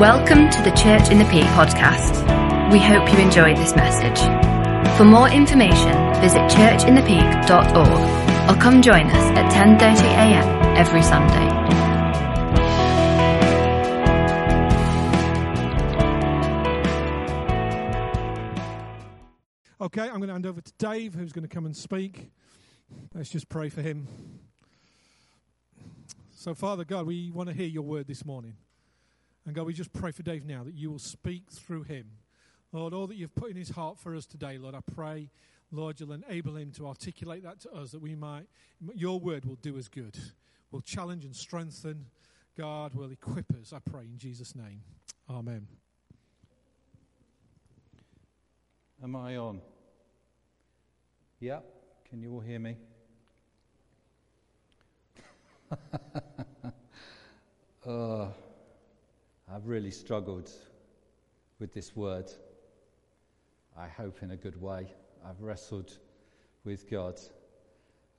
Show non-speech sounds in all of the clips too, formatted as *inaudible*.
Welcome to the Church in the Peak podcast. We hope you enjoyed this message. For more information, visit churchinthepeak.org or come join us at 10:30 a.m. every Sunday. Okay, I'm going to hand over to Dave, who's going to come and speak. Let's just pray for him. So, Father God, we want to hear your word this morning. And God, we just pray for Dave now that you will speak through him. Lord, all that you've put in his heart for us today, Lord, I pray, Lord, you'll enable him to articulate that to us, that we might, your word will do us good, will challenge and strengthen. God will equip us, I pray, in Jesus' name. Amen. Am I on? Yeah? Can you all hear me? *laughs* uh, I've really struggled with this word. I hope in a good way. I've wrestled with God.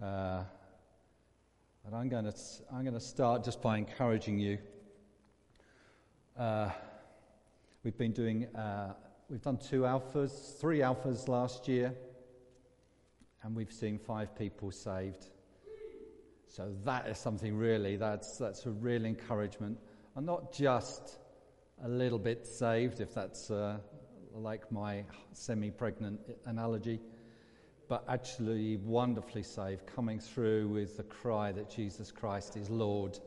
Uh, and I'm going to I'm going to start just by encouraging you. Uh, we've been doing uh, we've done two alphas, three alphas last year, and we've seen five people saved. So that is something really that's that's a real encouragement, not just a little bit saved, if that's uh, like my semi-pregnant analogy, but actually wonderfully saved, coming through with the cry that Jesus Christ is Lord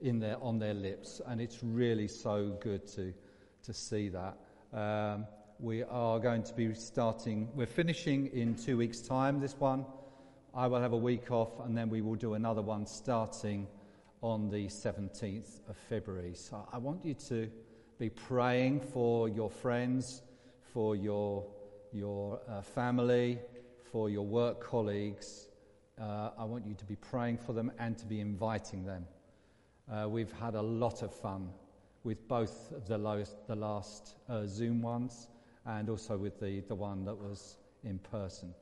in their on their lips, and it's really so good to to see that. Um, we are going to be starting, we're finishing in two weeks' time, this one. I will have a week off, and then we will do another one starting on the 17th of February. So I want you to be praying for your friends, for your, your uh, family, for your work colleagues. Uh, I want you to be praying for them and to be inviting them. Uh, we've had a lot of fun with both of the, lowest, the last uh, Zoom ones and also with the, the one that was in person.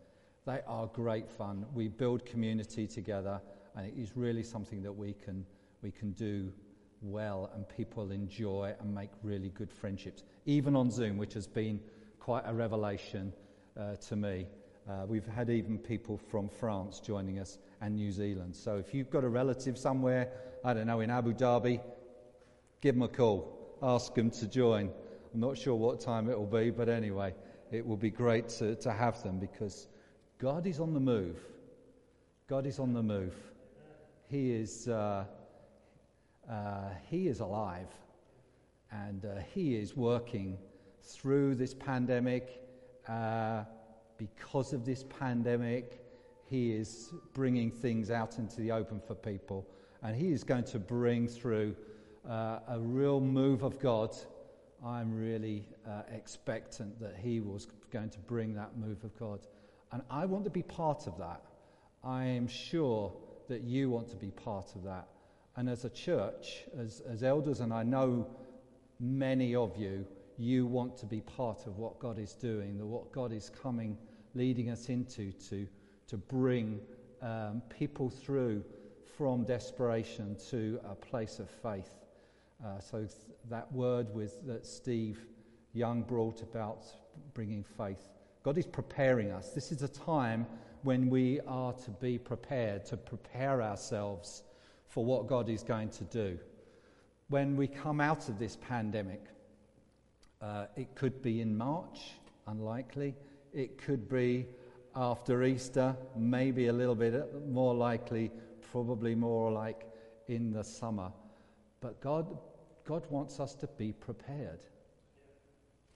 They are great fun. We build community together, and it is really something that we can, we can do well and people enjoy and make really good friendships, even on Zoom, which has been quite a revelation uh, to me. Uh, we've had even people from France joining us and New Zealand. So if you've got a relative somewhere, I don't know, in Abu Dhabi, give them a call. Ask them to join. I'm not sure what time it will be, but anyway, it will be great to, to have them because God is on the move. God is on the move. He is, uh, uh, he is alive and uh, He is working through this pandemic. Uh, because of this pandemic, He is bringing things out into the open for people. And He is going to bring through uh, a real move of God I'm really uh, expectant that he was going to bring that move of God. And I want to be part of that. I am sure that you want to be part of that. And as a church, as, as elders, and I know many of you, you want to be part of what God is doing, the, what God is coming, leading us into to, to bring um, people through from desperation to a place of faith. Uh, so th- that word with, that Steve Young brought about bringing faith. God is preparing us. This is a time when we are to be prepared, to prepare ourselves for what God is going to do. When we come out of this pandemic, uh, it could be in March, unlikely. It could be after Easter, maybe a little bit more likely, probably more like in the summer. But God God wants us to be prepared.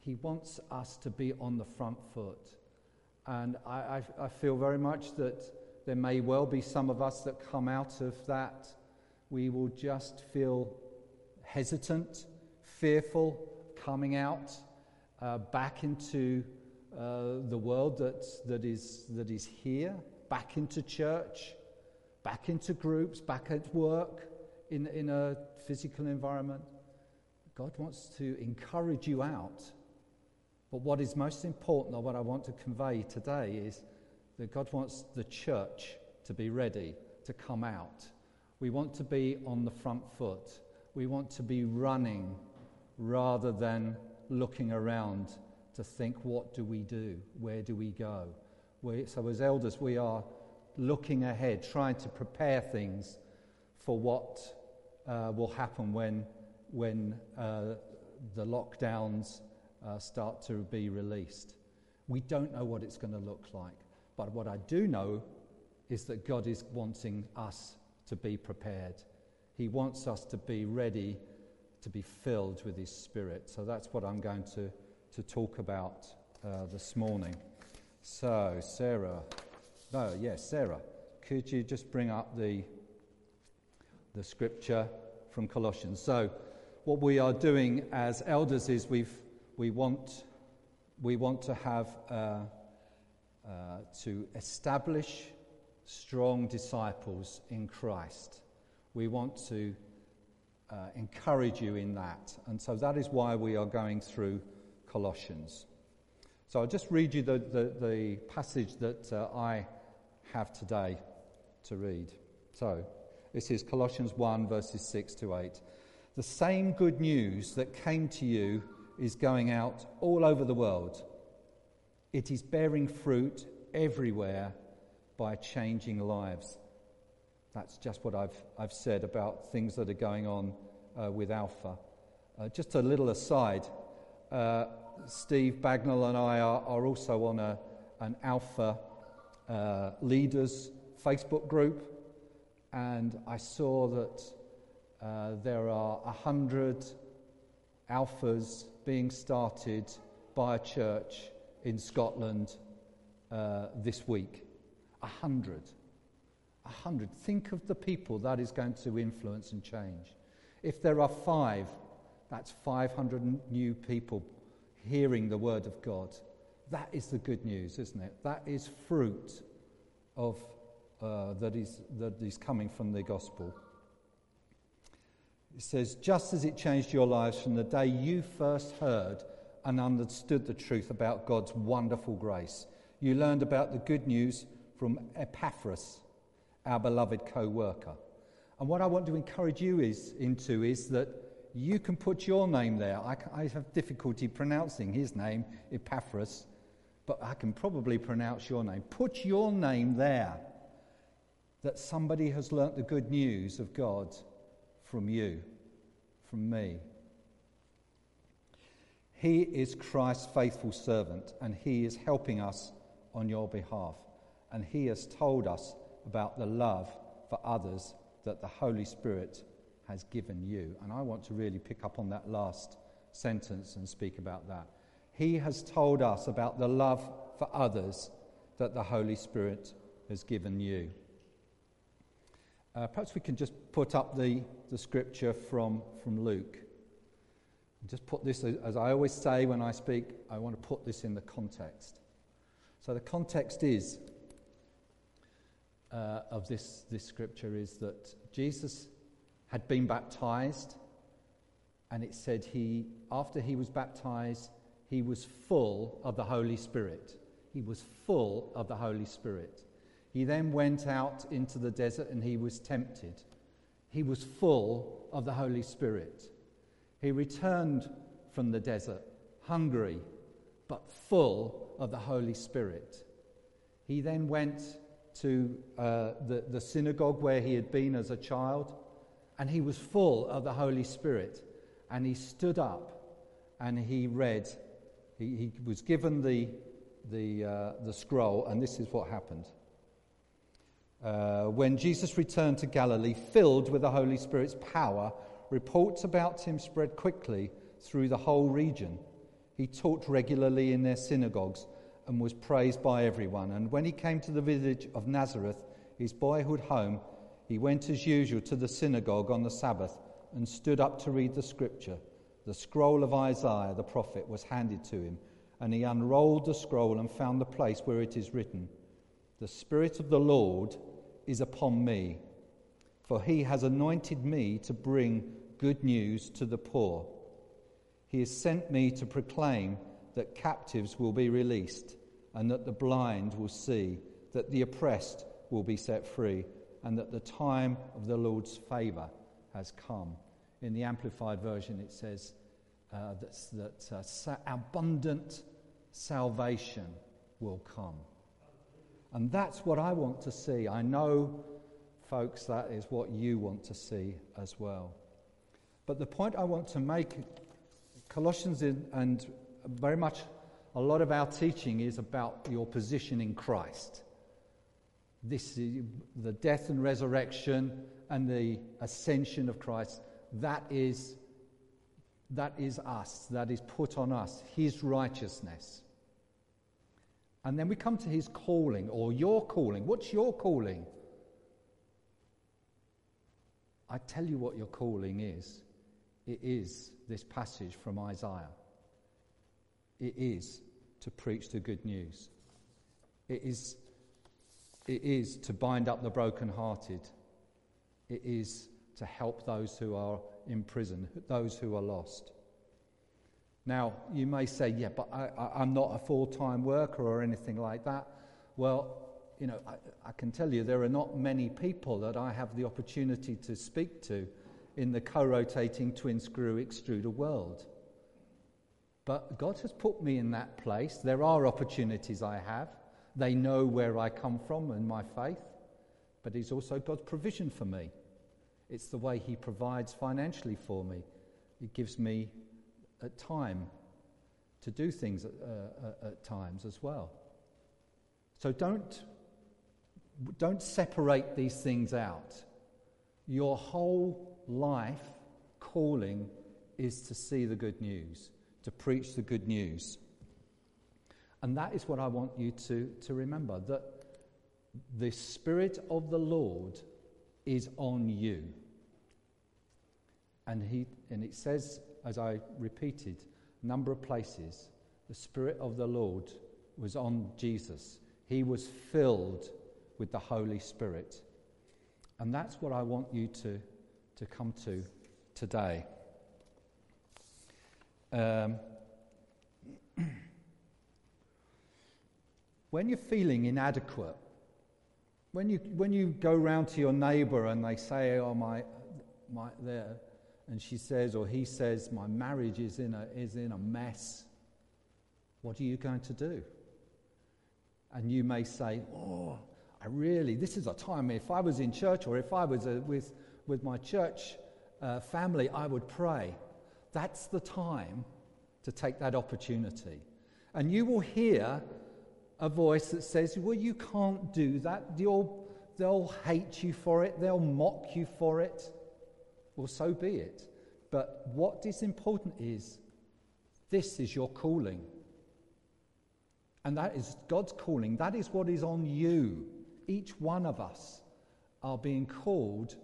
He wants us to be on the front foot. And I, I, I, feel very much that there may well be some of us that come out of that. We will just feel hesitant, fearful, coming out uh, back into uh, the world that, that, is, that is here, back into church, back into groups, back at work in, in a physical environment. God wants to encourage you out. But what is most important, or what I want to convey today, is that God wants the church to be ready to come out. We want to be on the front foot. We want to be running rather than looking around to think, what do we do? Where do we go? We, so, as elders, we are looking ahead, trying to prepare things for what uh, will happen when, when uh, the lockdowns uh, start to be released. We don't know what it's going to look like, but what I do know is that God is wanting us to be prepared. He wants us to be ready to be filled with His Spirit. So that's what I'm going to, to talk about uh, this morning. So, Sarah, no, yes, Sarah, could you just bring up the, the scripture from Colossians? So, what we are doing as elders is we've, we, want, we want to have uh, uh, to establish strong disciples in Christ. We want to uh, encourage you in that. And so that is why we are going through Colossians. So I'll just read you the, the, the passage that uh, I have today to read. So this is Colossians 1, verses 6 to 8. The same good news that came to you is going out all over the world. It is bearing fruit everywhere by changing lives. That's just what I've, I've said about things that are going on uh, with Alpha. Uh, just a little aside uh, Steve Bagnall and I are, are also on a, an Alpha uh, Leaders Facebook group, and I saw that uh, there are a hundred Alphas being started by a church in Scotland uh, this week. A hundred. A hundred. Think of the people that is going to influence and change. If there are five, that's 500 new people hearing the word of God. That is the good news, isn't it? That is fruit of, uh, that, is, that is coming from the gospel. It says, just as it changed your lives from the day you first heard and understood the truth about God's wonderful grace, you learned about the good news from Epaphras, our beloved co worker. And what I want to encourage you is, into is that you can put your name there. I, I, have difficulty pronouncing his name, Epaphras, but I can probably pronounce your name. Put your name there that somebody has learnt the good news of God from you, from me. He is Christ's faithful servant, and he is helping us on your behalf and He has told us about the love for others that the Holy Spirit has given you. And I want to really pick up on that last sentence and speak about that. He has told us about the love for others that the Holy Spirit has given you. Uh, perhaps we can just put up the, the scripture from, from Luke. Just put this, as I always say when I speak, I want to put this in the context. So the context is uh, of this, this scripture is that Jesus had been baptized, and it said he, after he was baptized, he was full of the Holy Spirit. He was full of the Holy Spirit. He then went out into the desert and he was tempted. He was full of the Holy Spirit. He returned from the desert hungry, but full of the Holy Spirit. He then went to uh, the, the synagogue where he had been as a child, and he was full of the Holy Spirit. And he stood up and he read, he, he was given the, the, uh, the scroll, and this is what happened. Uh, when Jesus returned to Galilee, filled with the Holy Spirit's power, reports about him spread quickly through the whole region. He taught regularly in their synagogues and was praised by everyone. And when he came to the village of Nazareth, his boyhood home, he went as usual to the synagogue on the Sabbath and stood up to read the scripture. The scroll of Isaiah the prophet was handed to him, and he unrolled the scroll and found the place where it is written The Spirit of the Lord is upon me, for he has anointed me to bring good news to the poor. He has sent me to proclaim that captives will be released and that the blind will see, that the oppressed will be set free, and that the time of the Lord's favour has come. In the Amplified Version, it says, uh, that uh, sa- abundant salvation will come. And that's what I want to see. I know, folks, that is what you want to see as well. But the point I want to make, Colossians in, and very much a lot of our teaching is about your position in Christ. This is the death and resurrection and the ascension of Christ. That is, that is us. That is put on us. His righteousness. And then we come to his calling or your calling. What's your calling? I tell you what your calling is. It is this passage from Isaiah. It is to preach the good news. It is, it is to bind up the brokenhearted. It is to help those who are in prison, those who are lost. Now, you may say, yeah, but I, am not a full time worker or anything like that. Well, you know, I, I can tell you there are not many people that I have the opportunity to speak to in the co rotating twin screw extruder world. But God has put me in that place. There are opportunities I have. They know where I come from and my faith. But it's also God's provision for me. It's the way He provides financially for me. It gives me at time to do things at, uh, at times as well. So don't, don't separate these things out. Your whole life calling is to see the good news, to preach the good news. And that is what I want you to, to remember that the Spirit of the Lord is on you. And, he, and it says as I repeated a number of places, the Spirit of the Lord was on Jesus. He was filled with the Holy Spirit. And that's what I want you to, to come to today. Um, when you're feeling inadequate, when you, when you go round to your neighbour and they say, Oh, my, my, they're, and she says, or he says, My marriage is in a, is in a mess, what are you going to do? And you may say, Oh, I really, this is a time, if I was in church or if I was uh, with, with my church uh, family, I would pray. That's the time to take that opportunity. And you will hear a voice that says, Well, you can't do that. You'll, they'll hate you for it, they'll mock you for it well, so be it. But what is important is this is your calling. And that is God's calling. That is what is on you. Each one of us are being called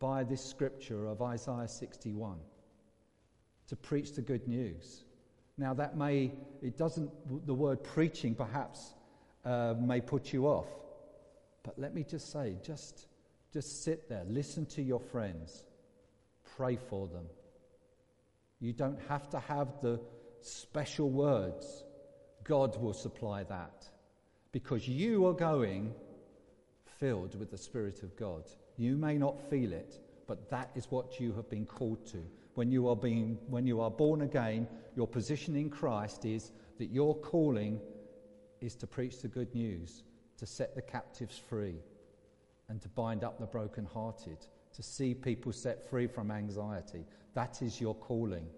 by this scripture of Isaiah 61 to preach the good news. Now, that may, it doesn't, the word preaching perhaps uh, may put you off. But let me just say, just, just sit there, listen to your friends, pray for them. You don't have to have the special words. God will supply that because you are going filled with the Spirit of God. You may not feel it, but that is what you have been called to. When you are, being, when you are born again, your position in Christ is that your calling is to preach the good news, to set the captives free, and to bind up the brokenhearted to see people set free from anxiety. That is your calling.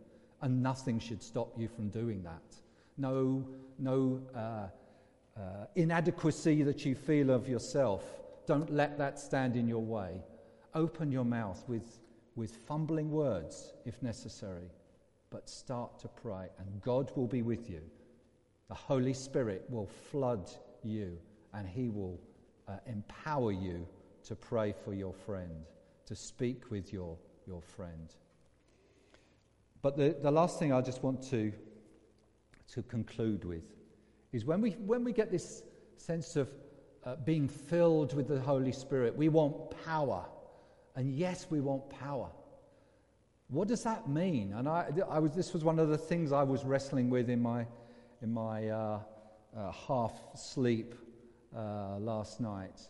And nothing should stop you from doing that. No, no uh, uh, inadequacy that you feel of yourself. Don't let that stand in your way. Open your mouth with, with fumbling words if necessary, but start to pray, and God will be with you. The Holy Spirit will flood you, and He will uh, empower you to pray for your friend to speak with your, your friend. But the, the last thing I just want to, to conclude with is when we, when we get this sense of uh, being filled with the Holy Spirit, we want power. And yes, we want power. What does that mean? And I, I was, this was one of the things I was wrestling with in my, in my uh, uh, half sleep uh, last night.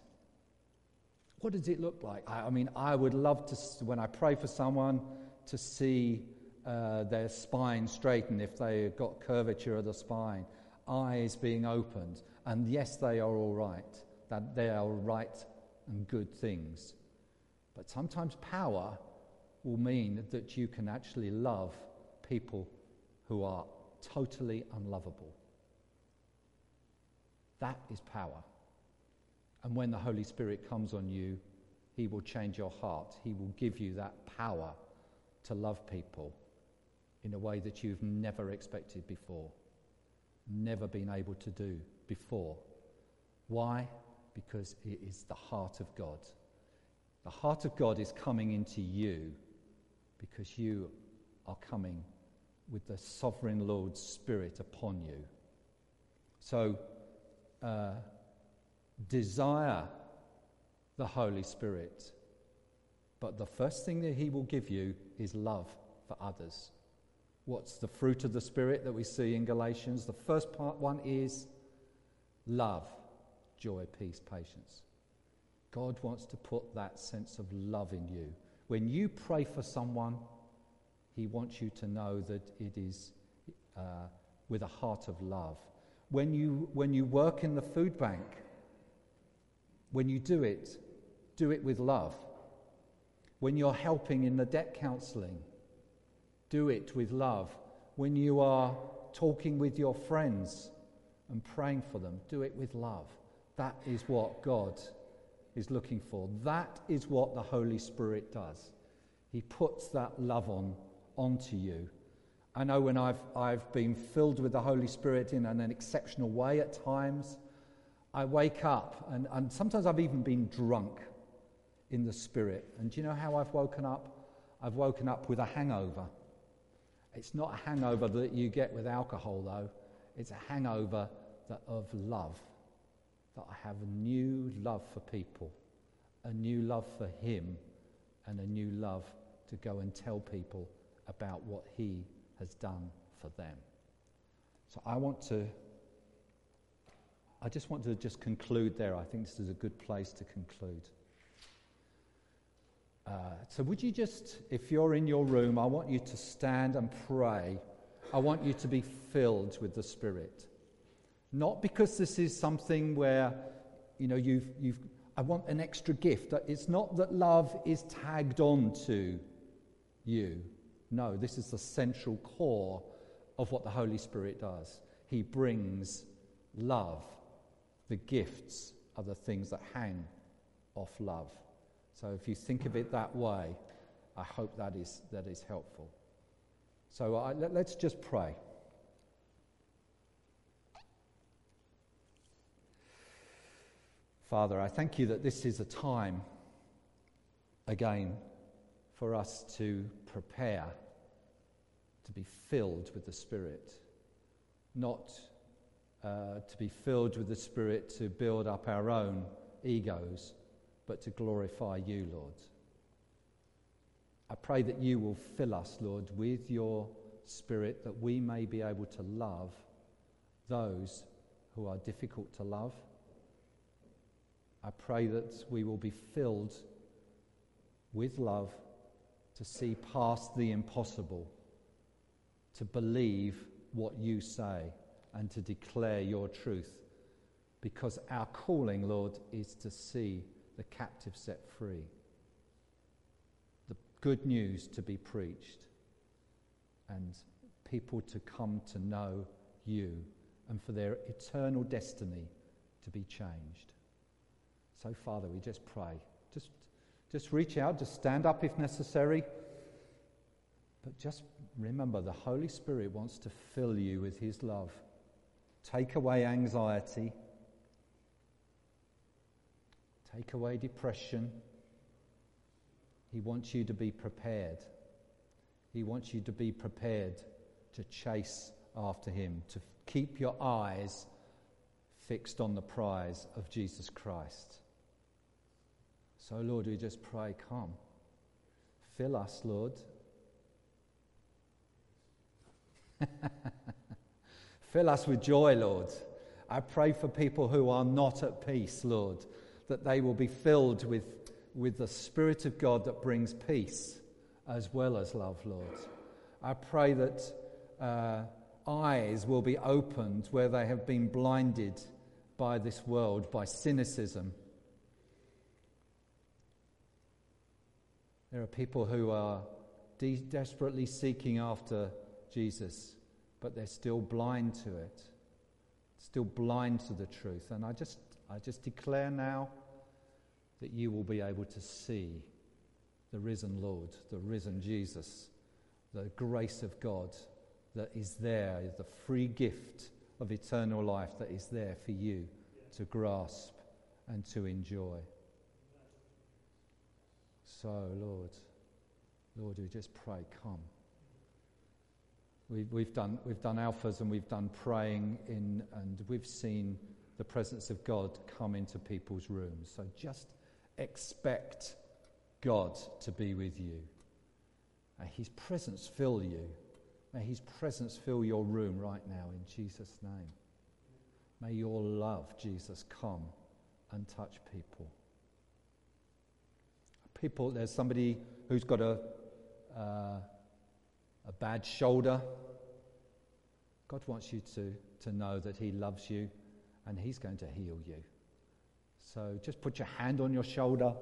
What does it look like? I, I mean, I would love to, when I pray for someone, to see uh, their spine straightened if they've got curvature of the spine, eyes being opened, and yes, they are all right, that they are right and good things. But sometimes power will mean that you can actually love people who are totally unlovable. That is power. And when the Holy Spirit comes on you, He will change your heart. He will give you that power to love people in a way that you've never expected before, never been able to do before. Why? Because it is the heart of God. The heart of God is coming into you because you are coming with the sovereign Lord's Spirit upon you. So, uh, desire the Holy Spirit. But the first thing that He will give you is love for others. What's the fruit of the Spirit that we see in Galatians? The first part one is love, joy, peace, patience. God wants to put that sense of love in you. When you pray for someone, He wants you to know that it is uh, with a heart of love. When you, when you work in the food bank, when you do it, do it with love. When you're helping in the debt counseling, do it with love. When you are talking with your friends and praying for them, do it with love. That is what God is looking for. That is what the Holy Spirit does. He puts that love on onto you. I know when I've, I've been filled with the Holy Spirit in an, an exceptional way at times, I wake up, and, and sometimes I've even been drunk in the Spirit. And do you know how I've woken up? I've woken up with a hangover. It's not a hangover that you get with alcohol, though. It's a hangover of love. That I have a new love for people, a new love for Him, and a new love to go and tell people about what He has done for them. So I want to I just want to just conclude there. I think this is a good place to conclude. Uh, so, would you just, if you're in your room, I want you to stand and pray. I want you to be filled with the Spirit. Not because this is something where, you know, you've, you've, I want an extra gift. It's not that love is tagged on to you. No, this is the central core of what the Holy Spirit does. He brings love the gifts are the things that hang off love. So if you think of it that way, I hope that is, that is helpful. So uh, let, let's just pray. Father, I thank you that this is a time, again, for us to prepare to be filled with the Spirit, not uh, to be filled with the Spirit to build up our own egos, but to glorify you, Lord. I pray that you will fill us, Lord, with your Spirit that we may be able to love those who are difficult to love. I pray that we will be filled with love to see past the impossible, to believe what you say and to declare your truth. Because our calling, Lord, is to see the captive set free, the good news to be preached, and people to come to know you, and for their eternal destiny to be changed. So, Father, we just pray. Just, just reach out, just stand up if necessary. But just remember, the Holy Spirit wants to fill you with His love take away anxiety, take away depression. He wants you to be prepared. He wants you to be prepared to chase after Him, to keep your eyes fixed on the prize of Jesus Christ. So, Lord, we just pray, come. Fill us, Lord. *laughs* Fill us with joy, Lord. I pray for people who are not at peace, Lord, that they will be filled with, with the Spirit of God that brings peace as well as love, Lord. I pray that uh, eyes will be opened where they have been blinded by this world, by cynicism. There are people who are de- desperately seeking after Jesus, but they're still blind to it, still blind to the truth. And I just, I just declare now that you will be able to see the risen Lord, the risen Jesus, the grace of God that is there, the free gift of eternal life that is there for you to grasp and to enjoy. So, Lord, Lord, we just pray, come. We've, we've, done, we've done alphas and we've done praying in, and we've seen the presence of God come into people's rooms. So just expect God to be with you. May His presence fill you. May His presence fill your room right now in Jesus' name. May your love, Jesus, come and touch people. People, there's somebody who's got a, uh, a bad shoulder. God wants you to, to know that He loves you and He's going to heal you. So just put your hand on your shoulder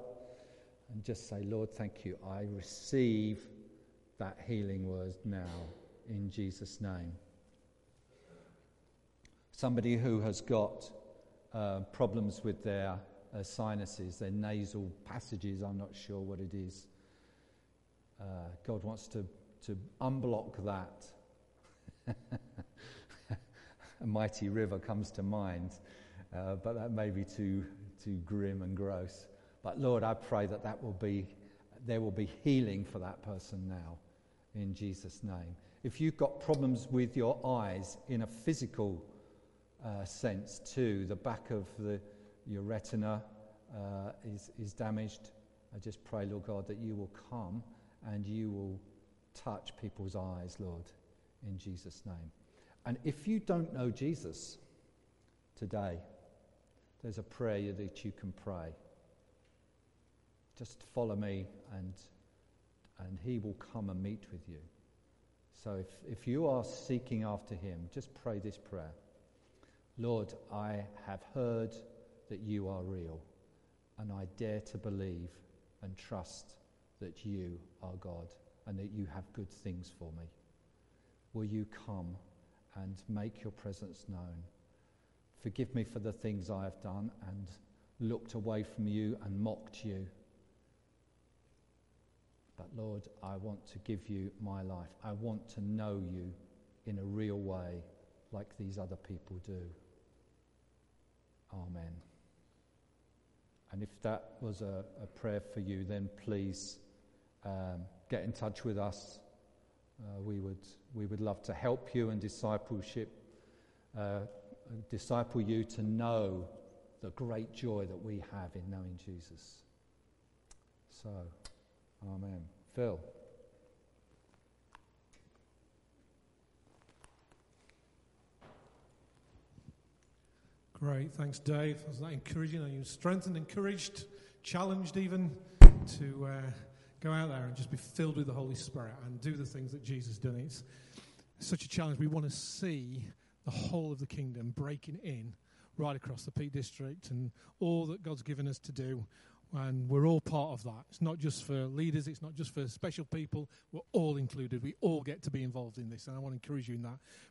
and just say, Lord, thank you. I receive that healing word now in Jesus' name. Somebody who has got uh, problems with their uh, sinuses, their nasal passages, I'm not sure what it is. Uh, God wants to, to unblock that. *laughs* A mighty river comes to mind, uh, but that may be too, too grim and gross. But Lord, I pray that, that will be, there will be healing for that person now in Jesus' name. If you've got problems with your eyes in a physical uh, sense too, the back of the, your retina uh, is, is damaged, I just pray, Lord God, that you will come and you will touch people's eyes, Lord, in Jesus' name. And if you don't know Jesus today, there's a prayer that you can pray. Just follow me and, and he will come and meet with you. So if, if you are seeking after him, just pray this prayer. Lord, I have heard that you are real, and I dare to believe and trust that you are God and that you have good things for me. Will you come and make your presence known? Forgive me for the things I have done and looked away from you and mocked you. But Lord, I want to give you my life. I want to know you in a real way, like these other people do. Amen. And if that was a, a prayer for you, then please um, get in touch with us. Uh, we, would, we would love to help you in discipleship, uh, disciple you to know the great joy that we have in knowing Jesus. So, Amen. Phil. Great, thanks, Dave. Was that encouraging? Are you strengthened, encouraged, challenged even to uh, go out there and just be filled with the Holy Spirit and do the things that Jesus done? It's such a challenge. We want to see the whole of the kingdom breaking in right across the Peak District and all that God's given us to do. And we're all part of that. It's not just for leaders, it's not just for special people. We're all included. We all get to be involved in this. And I want to encourage you in that.